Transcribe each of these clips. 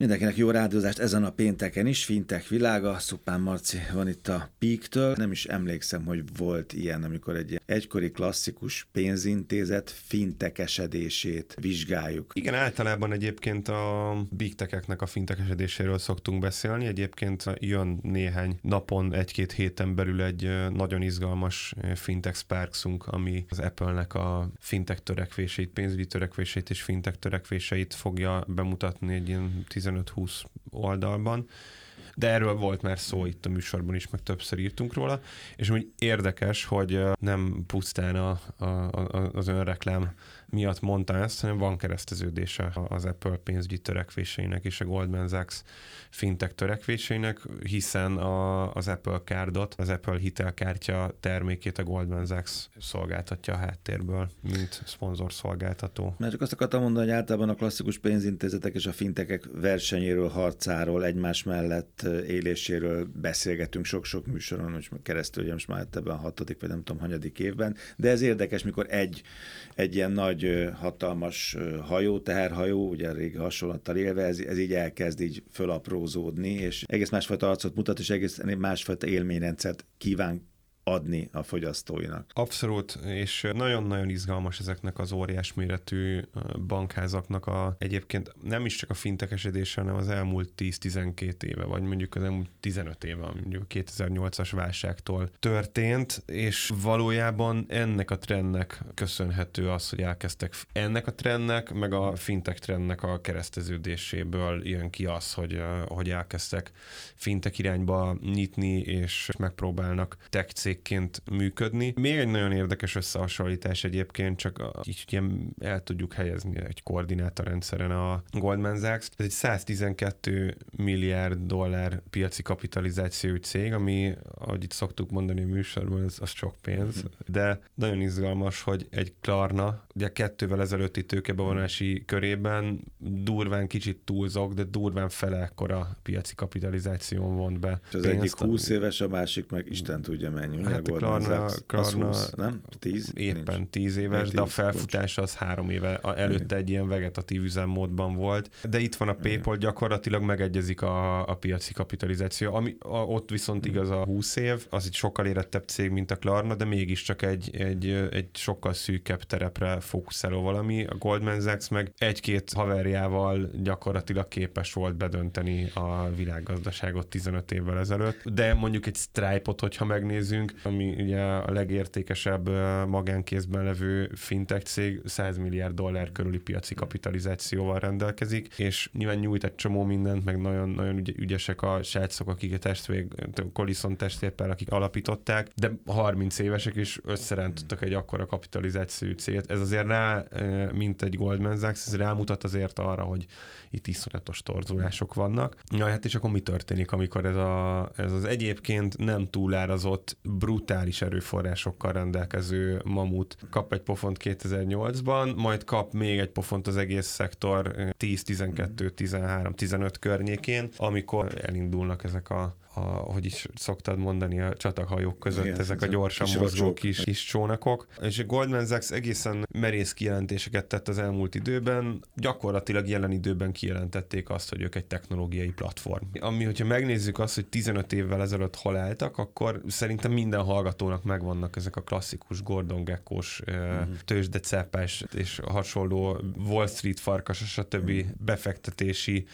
Mindenkinek jó rádiózást ezen a pénteken is, Fintech világa, Szupán Marci van itt a Peak-től. Nem is emlékszem, hogy volt ilyen, amikor egy egykori klasszikus pénzintézet fintekesedését vizsgáljuk. Igen, általában egyébként a big a fintekesedéséről szoktunk beszélni. Egyébként jön néhány napon, egy-két héten belül egy nagyon izgalmas fintech Sparksunk, ami az Apple-nek a fintech törekvéseit, pénzügyi törekvéseit és fintech törekvéseit fogja bemutatni egy ilyen 15-20 oldalban, de erről volt már szó itt a műsorban is, meg többször írtunk róla, és úgy érdekes, hogy nem pusztán a, a, a, az önreklám miatt mondta ezt, hanem van kereszteződése az Apple pénzügyi törekvéseinek és a Goldman Sachs fintech törekvéseinek, hiszen a, az Apple Cardot, az Apple hitelkártya termékét a Goldman Sachs szolgáltatja a háttérből, mint szponzorszolgáltató. Mert csak azt akartam mondani, hogy általában a klasszikus pénzintézetek és a fintekek versenyéről, harcáról, egymás mellett éléséről beszélgetünk sok-sok műsoron, hogy keresztül, hogy most már ebben a hatodik, vagy nem tudom, hanyadik évben, de ez érdekes, mikor egy, egy ilyen nagy nagy, hatalmas hajó, teherhajó, ugye régi hasonlattal élve, ez, ez így elkezd így fölaprózódni, és egész másfajta arcot mutat, és egész másfajta élményrendszert kíván adni a fogyasztóinak. Abszolút, és nagyon-nagyon izgalmas ezeknek az óriás méretű bankházaknak a egyébként nem is csak a fintekesedése, hanem az elmúlt 10-12 éve, vagy mondjuk az elmúlt 15 éve, mondjuk a 2008-as válságtól történt, és valójában ennek a trendnek köszönhető az, hogy elkezdtek ennek a trendnek, meg a fintek trendnek a kereszteződéséből jön ki az, hogy, hogy elkezdtek fintek irányba nyitni, és megpróbálnak tech cégként működni. Még egy nagyon érdekes összehasonlítás egyébként, csak így ilyen el tudjuk helyezni egy koordinátorrendszeren a Goldman Sachs. Ez egy 112 milliárd dollár piaci kapitalizációjú cég, ami, ahogy itt szoktuk mondani a műsorban, az, az sok pénz, de nagyon izgalmas, hogy egy Klarna, ugye kettővel ezelőtti tőkebevonási körében durván kicsit túlzok, de durván fele ekkora piaci kapitalizáción vont be. És az pénzt, egyik 20 éves, a másik meg Isten tudja mennyi. Hát a Klarna, Klarna 20, nem? 10? Éppen nincs. 10 éves, 10, de a felfutás az három éve. Előtte egy ilyen vegetatív üzemmódban volt. De itt van a PayPal, gyakorlatilag megegyezik a, a piaci kapitalizáció. Ami, a, ott viszont igaz a 20 év, az egy sokkal érettebb cég, mint a Klarna, de mégiscsak egy, egy, egy sokkal szűkebb terepre fókuszáló valami. A Goldman Sachs meg egy-két haverjával gyakorlatilag képes volt bedönteni a világgazdaságot 15 évvel ezelőtt. De mondjuk egy Stripe-ot, hogyha megnézzünk, ami ugye a legértékesebb magánkézben levő fintech cég 100 milliárd dollár körüli piaci kapitalizációval rendelkezik, és nyilván nyújt egy csomó mindent, meg nagyon, nagyon ügyesek a srácok, akik a testvég, Colison testvérpár, akik alapították, de 30 évesek is összerántottak egy akkora kapitalizációjú céget. Ez azért rá, mint egy Goldman Sachs, ez rámutat azért arra, hogy itt iszonyatos torzulások vannak. Na hát és akkor mi történik, amikor ez, a, ez az egyébként nem túlárazott brutális erőforrásokkal rendelkező mamut kap egy pofont 2008-ban, majd kap még egy pofont az egész szektor 10, 12, 13, 15 környékén, amikor elindulnak ezek a a, hogy is szoktad mondani, a csatahajók között Igen, ezek a gyorsan kis mozgó kis, kis csónakok. És a Goldman Sachs egészen merész kijelentéseket tett az elmúlt időben, gyakorlatilag jelen időben kijelentették azt, hogy ők egy technológiai platform. Ami, hogyha megnézzük azt, hogy 15 évvel ezelőtt hol álltak, akkor szerintem minden hallgatónak megvannak ezek a klasszikus Gordon Geckos, uh-huh. tőzsdecepes és hasonló Wall Street farkas, stb. Uh-huh. befektetési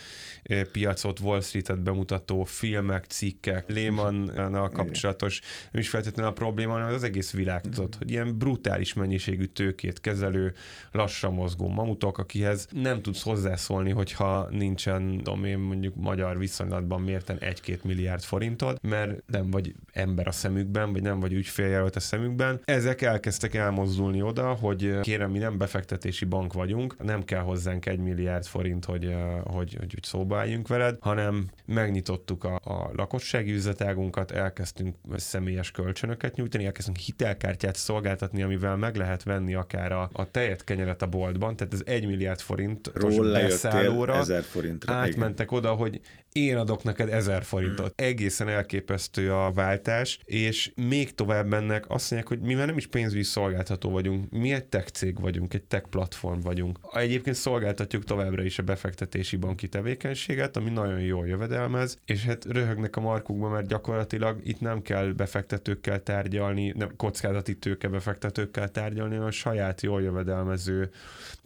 piacot, Wall Street-et bemutató filmek, cikkek, Lehman-nal kapcsolatos, nem is feltétlenül a probléma, hanem az egész világ tudott, hogy ilyen brutális mennyiségű tőkét kezelő, lassan mozgó mamutok, akihez nem tudsz hozzászólni, hogyha nincsen, tudom én mondjuk magyar viszonylatban mérten 1-2 milliárd forintod, mert nem vagy ember a szemükben, vagy nem vagy ügyféljelölt a szemükben. Ezek elkezdtek elmozdulni oda, hogy kérem, mi nem befektetési bank vagyunk, nem kell hozzánk egy milliárd forint, hogy, hogy, hogy, hogy szóba álljunk veled, hanem megnyitottuk a, a lakossági üzletágunkat, elkezdtünk személyes kölcsönöket nyújtani, elkezdtünk hitelkártyát szolgáltatni, amivel meg lehet venni akár a, a tejet kenyeret a boltban, tehát ez egy milliárd forint beszállóra, ezer forintra. Átmentek igen. oda, hogy én adok neked ezer forintot. Mm. Egészen elképesztő a váltás, és még tovább mennek azt mondják, hogy mi már nem is pénzügyi szolgáltató vagyunk, mi egy tech cég vagyunk, egy tech platform vagyunk. Egyébként szolgáltatjuk továbbra is a befektetési banki tevékenységet, ami nagyon jól jövedelmez, és hát röhögnek a markukban, mert gyakorlatilag itt nem kell befektetőkkel tárgyalni, nem kockázati tőke befektetőkkel tárgyalni, hanem a saját jól jövedelmező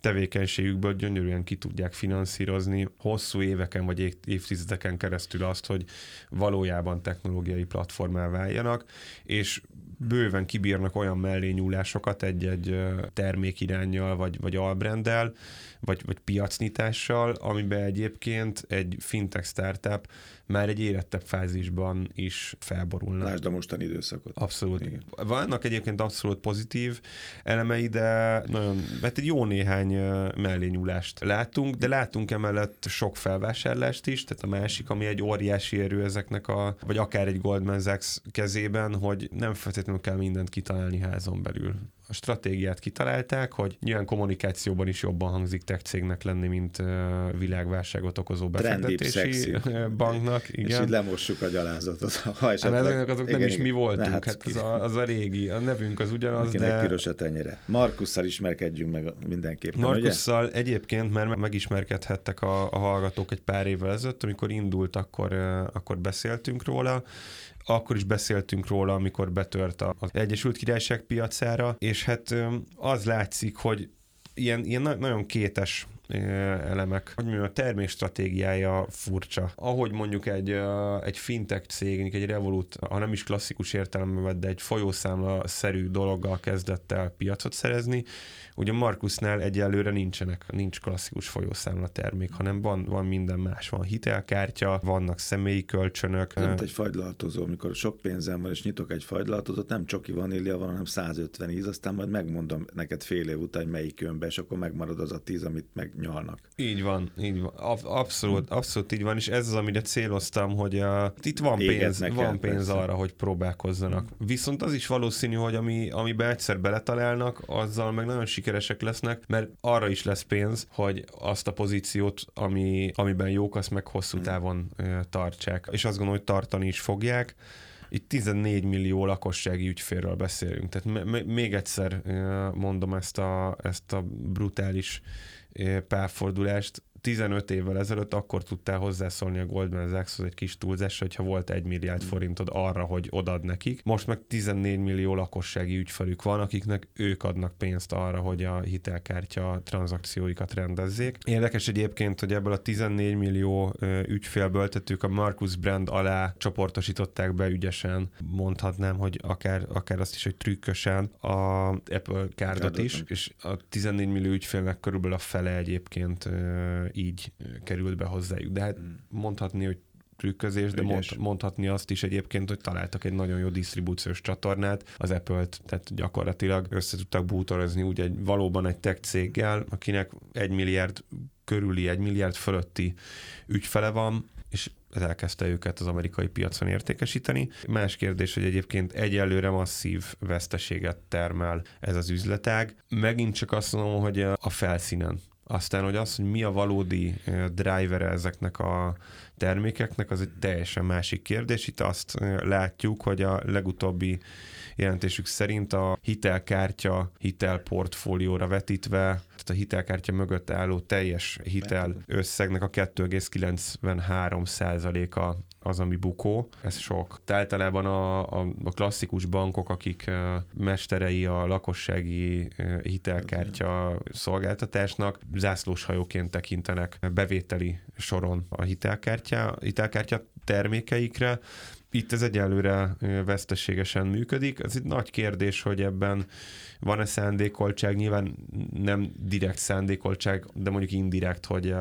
tevékenységükből gyönyörűen ki tudják finanszírozni hosszú éveken vagy évtizedeken keresztül azt, hogy valójában technológiai platformá váljanak, és bőven kibírnak olyan mellényúlásokat egy-egy termékirányjal vagy, vagy albrenddel, vagy, vagy piacnyitással, amiben egyébként egy fintech startup már egy érettebb fázisban is felborulna. Lásd a mostani időszakot. Abszolút. Igen. Vannak egyébként abszolút pozitív elemei, de nagyon, mert egy jó néhány mellényúlást látunk, de látunk emellett sok felvásárlást is, tehát a másik, ami egy óriási erő ezeknek a, vagy akár egy Goldman Sachs kezében, hogy nem feltétlenül kell mindent kitalálni házon belül a stratégiát kitalálták, hogy nyilván kommunikációban is jobban hangzik tech cégnek lenni, mint világválságot okozó befektetési banknak. Igen. És így lemossuk a gyalázatot. Ha esetleg... Hát azok igen, nem is mi voltunk, hát, hát az, a, az a régi, a nevünk az ugyanaz, de... Egy piros ennyire. Markusszal ismerkedjünk meg mindenképpen, Markusszal ugye? egyébként már megismerkedhettek a, a hallgatók egy pár évvel ezelőtt, amikor indult, akkor, akkor beszéltünk róla, akkor is beszéltünk róla, amikor betört az Egyesült Királyság piacára, és hát az látszik, hogy ilyen, ilyen nagyon kétes elemek. Hogy mondjam, a termék stratégiája furcsa. Ahogy mondjuk egy, egy fintech cég, egy Revolut, ha nem is klasszikus értelemben, de egy folyószámla-szerű dologgal kezdett el piacot szerezni, Ugye Markusnál egyelőre nincsenek, nincs klasszikus folyószámla termék, hanem van, van minden más. Van hitelkártya, vannak személyi kölcsönök. Nem egy fagylaltozó, amikor sok pénzem van, és nyitok egy fagylaltozót, nem csoki vanília van, hanem 150 íz, aztán majd megmondom neked fél év után, melyik jön be, és akkor megmarad az a tíz, amit megnyalnak. Így van, így van. Abszolút, abszolút így van, és ez az, amire céloztam, hogy uh, itt van pénz, van pénz persze. arra, hogy próbálkozzanak. Viszont az is valószínű, hogy ami, amiben egyszer beletalálnak, azzal meg nagyon sikeresek lesznek, mert arra is lesz pénz, hogy azt a pozíciót, ami, amiben jók, azt meg hosszú hmm. távon tartsák. És azt gondolom, hogy tartani is fogják itt 14 millió lakossági ügyfélről beszélünk. Tehát még egyszer mondom ezt a, ezt a brutális párfordulást. 15 évvel ezelőtt akkor tudtál hozzászólni a Goldman Sachshoz egy kis túlzás, hogyha volt egy milliárd mm. forintod arra, hogy odad nekik. Most meg 14 millió lakossági ügyfelük van, akiknek ők adnak pénzt arra, hogy a hitelkártya tranzakcióikat rendezzék. Érdekes egyébként, hogy ebből a 14 millió ügyfélből, tehát ők a Marcus brand alá csoportosították be ügyesen, mondhatnám, hogy akár, akár azt is, hogy trükkösen a Apple kárdot is, és a 14 millió ügyfélnek körülbelül a fele egyébként így került be hozzájuk. De hát hmm. mondhatni, hogy trükközés, de mond, mondhatni azt is egyébként, hogy találtak egy nagyon jó disztribúciós csatornát, az Apple-t, tehát gyakorlatilag össze tudtak bútorozni úgy egy valóban egy tech céggel, akinek egy milliárd körüli, egy milliárd fölötti ügyfele van, és elkezdte őket az amerikai piacon értékesíteni. Más kérdés, hogy egyébként egyelőre masszív veszteséget termel ez az üzletág. Megint csak azt mondom, hogy a felszínen aztán, hogy az, hogy mi a valódi driver ezeknek a termékeknek, az egy teljesen másik kérdés. Itt azt látjuk, hogy a legutóbbi jelentésük szerint a hitelkártya hitelportfólióra vetítve, tehát a hitelkártya mögött álló teljes hitel összegnek a 2,93 a az, ami bukó, ez sok. Tehát általában a, a, a klasszikus bankok, akik mesterei a lakossági hitelkártya szolgáltatásnak, zászlóshajóként tekintenek bevételi soron a hitelkártya, hitelkártya termékeikre, itt ez egyelőre veszteségesen működik. Ez egy nagy kérdés, hogy ebben van-e szándékoltság, nyilván nem direkt szándékoltság, de mondjuk indirekt, hogy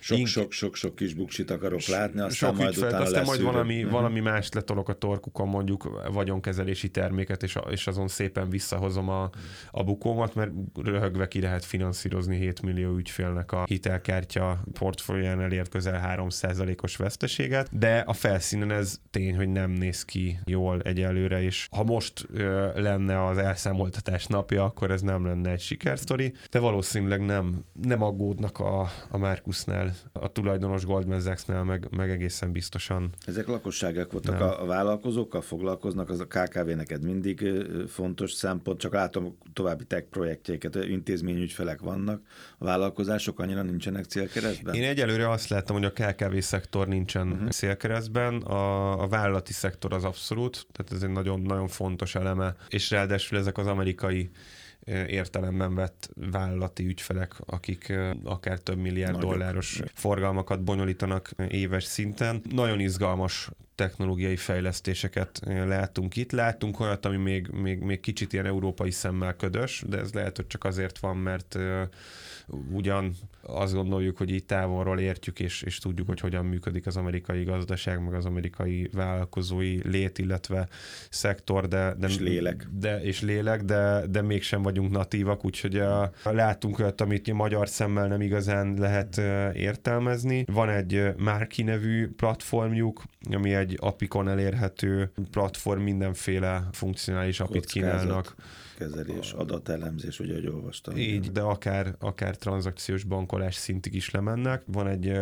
Sok-sok-sok kis buksit akarok látni, aztán sok majd ügyfelt, utána aztán majd valami, uh-huh. valami más letolok a torkukon, mondjuk vagyonkezelési terméket, és, és azon szépen visszahozom a, a bukómat, mert röhögve ki lehet finanszírozni 7 millió ügyfélnek a hitelkártya portfólián elért közel 3%-os veszteséget, de a felszínen ez tény, hogy nem néz ki jól egyelőre, és ha most ö, lenne az elszámoltatás napja, akkor ez nem lenne egy sikersztori, de valószínűleg nem, nem aggódnak a, a A tulajdonos Goldman Sachsnál, meg, meg egészen biztosan. Ezek lakosságok voltak, a, a vállalkozókkal foglalkoznak, az a KKV neked mindig fontos szempont, csak látom további tech projektjeiket, intézményügyfelek vannak, a vállalkozások annyira nincsenek célkeresztben? Én egyelőre azt látom, hogy a KKV szektor nincsen uh-huh. célkeresztben, a, a vállalati szektor az abszolút, tehát ez egy nagyon, nagyon fontos eleme, és ráadásul ezek az amerikai értelemben vett vállalati ügyfelek, akik akár több milliárd Nagyok. dolláros forgalmakat bonyolítanak éves szinten. Nagyon izgalmas technológiai fejlesztéseket látunk itt. Látunk olyat, ami még, még, még kicsit ilyen európai szemmel ködös, de ez lehet, hogy csak azért van, mert ugyan azt gondoljuk, hogy így távolról értjük, és, és tudjuk, hogy hogyan működik az amerikai gazdaság, meg az amerikai vállalkozói lét, illetve szektor, de, de és lélek. De, és lélek, de, de mégsem vagyunk natívak, úgyhogy a, látunk olyat, amit magyar szemmel nem igazán lehet értelmezni. Van egy Márki nevű platformjuk, ami egy apikon elérhető platform, mindenféle funkcionális apit kínálnak kezelés, adatelemzés, ugye, hogy olvastam. Így, de akár, akár tranzakciós bankolás szintig is lemennek. Van egy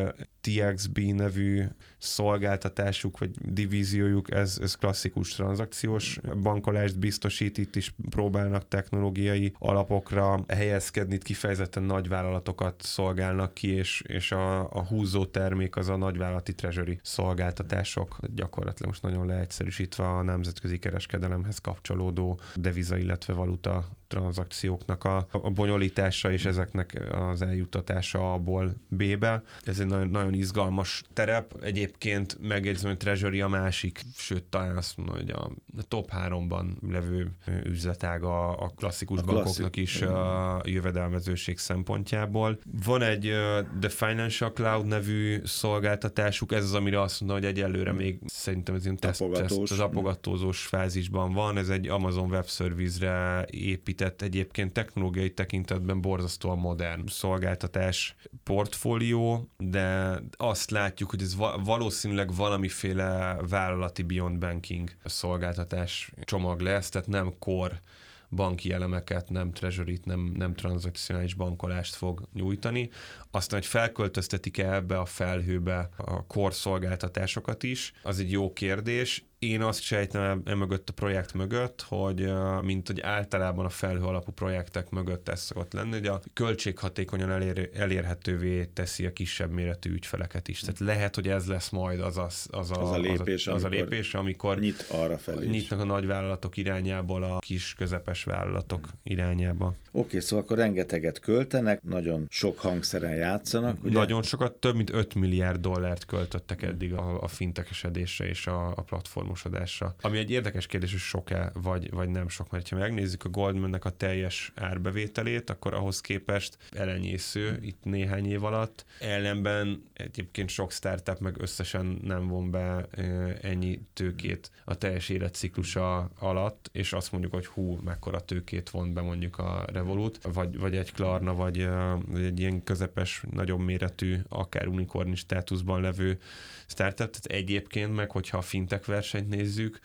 TXB nevű szolgáltatásuk, vagy divíziójuk, ez, ez klasszikus tranzakciós bankolást biztosít, itt is próbálnak technológiai alapokra helyezkedni, itt kifejezetten nagyvállalatokat szolgálnak ki, és, és a, a húzó termék az a nagyvállalati treasury szolgáltatások, gyakorlatilag most nagyon leegyszerűsítve a nemzetközi kereskedelemhez kapcsolódó deviza, illetve valuta tranzakcióknak a, a bonyolítása és ezeknek az eljutatása A-ból B-be. Ez egy nagyon, nagyon izgalmas terep. Egyébként megjegyzem, hogy Treasury a másik, sőt talán azt mondom, hogy a top 3-ban levő üzletága a klasszikus a bankoknak klasszik. is a jövedelmezőség szempontjából. Van egy The Financial Cloud nevű szolgáltatásuk, ez az, amire azt mondom, hogy egyelőre még szerintem ez ilyen teszt, teszt, az apogatózós fázisban van. Ez egy Amazon Web Service-re épít épített egyébként technológiai tekintetben borzasztóan modern szolgáltatás portfólió, de azt látjuk, hogy ez valószínűleg valamiféle vállalati beyond banking szolgáltatás csomag lesz, tehát nem core banki elemeket, nem treasury nem, nem tranzakcionális bankolást fog nyújtani. Aztán, hogy felköltöztetik -e ebbe a felhőbe a korszolgáltatásokat is, az egy jó kérdés én azt sejtem e mögött a projekt mögött, hogy mint hogy általában a felhő alapú projektek mögött ez szokott lenni, hogy a költséghatékonyan elér, elérhetővé teszi a kisebb méretű ügyfeleket is. Tehát lehet, hogy ez lesz majd az a, az a, az a lépés, az a, az a lépés amikor nyit arra felé nyitnak a nagyvállalatok irányából a kis közepes vállalatok irányába. Oké, okay, szóval akkor rengeteget költenek, nagyon sok hangszeren játszanak. Ugye? Nagyon sokat, több mint 5 milliárd dollárt költöttek eddig a, a fintekesedésre és a, a platform platformosodásra. Ami egy érdekes kérdés, hogy sok-e vagy, vagy nem sok, mert ha megnézzük a Goldmannek a teljes árbevételét, akkor ahhoz képest elenyésző itt néhány év alatt. Ellenben egyébként sok startup meg összesen nem von be ennyi tőkét a teljes életciklusa alatt, és azt mondjuk, hogy hú, mekkora tőkét von be mondjuk a Revolut, vagy, vagy egy Klarna, vagy, vagy egy ilyen közepes, nagyobb méretű, akár unikorni státuszban levő startup, tehát egyébként meg, hogyha a fintech versenyt nézzük,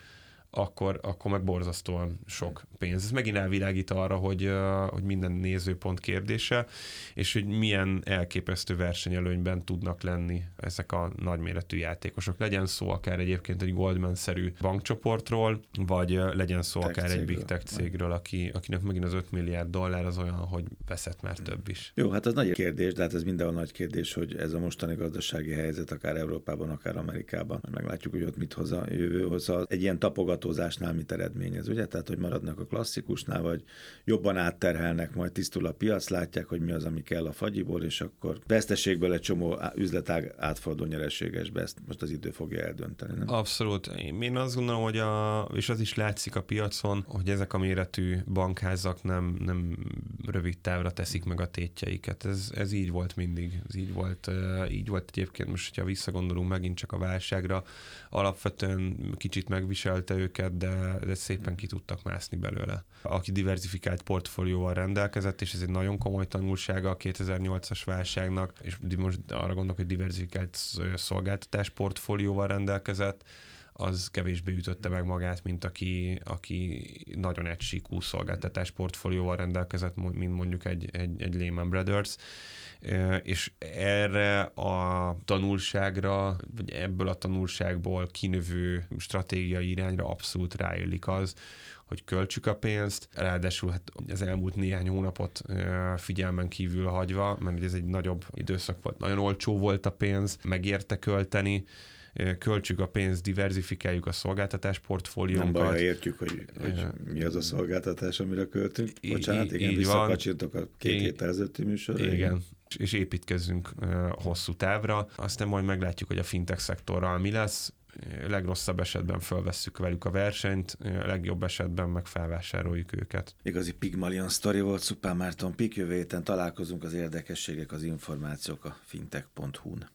akkor, akkor meg borzasztóan sok pénz. Ez megint elvilágít arra, hogy, hogy minden nézőpont kérdése, és hogy milyen elképesztő versenyelőnyben tudnak lenni ezek a nagyméretű játékosok. Legyen szó akár egyébként egy Goldman-szerű bankcsoportról, vagy legyen szó tech akár cégről. egy big tech cégről, aki, akinek megint az 5 milliárd dollár az olyan, hogy veszett már több is. Jó, hát ez nagy kérdés, de hát ez mindenhol nagy kérdés, hogy ez a mostani gazdasági helyzet akár Európában, akár Amerikában. Meglátjuk, hogy ott mit hoz a jövő. Hozzá egy ilyen tapogat tavatózásnál mit eredményez, ugye? Tehát, hogy maradnak a klasszikusnál, vagy jobban átterhelnek, majd tisztul a piac, látják, hogy mi az, ami kell a fagyiból, és akkor veszteségből egy csomó üzletág átfordul nyereségesbe, ezt most az idő fogja eldönteni. Nem? Abszolút. Én azt gondolom, hogy a, és az is látszik a piacon, hogy ezek a méretű bankházak nem, nem rövid távra teszik meg a tétjeiket. Ez, ez így volt mindig. Ez így volt, így volt egyébként most, hogyha visszagondolunk megint csak a válságra, alapvetően kicsit megviselte őket, de, de szépen ki tudtak mászni belőle. Aki diversifikált portfólióval rendelkezett, és ez egy nagyon komoly tanulsága a 2008-as válságnak, és most arra gondolok, hogy diversifikált szolgáltatás portfólióval rendelkezett, az kevésbé ütötte meg magát, mint aki, aki nagyon egysíkú szolgáltatás portfólióval rendelkezett, mint mondjuk egy, egy, egy Lehman Brothers és erre a tanulságra, vagy ebből a tanulságból kinövő stratégiai irányra abszolút ráillik az, hogy költsük a pénzt, ráadásul hát az elmúlt néhány hónapot figyelmen kívül hagyva, mert ez egy nagyobb időszak volt, nagyon olcsó volt a pénz, megérte költeni, költsük a pénzt, diversifikáljuk a szolgáltatás portfóliónkat. Nem baj, értjük, hogy, hogy mi az a szolgáltatás, amire költünk. Bocsánat, igen, visszakacsintok a két héttel ezelőtti műsorra. Igen, és építkezzünk hosszú távra. Aztán majd meglátjuk, hogy a fintech szektorral mi lesz legrosszabb esetben felvesszük velük a versenyt, legjobb esetben meg felvásároljuk őket. Igazi Pigmalion sztori volt, Szupán Márton Pik, jövő héten találkozunk az érdekességek, az információk a fintech.hu-n.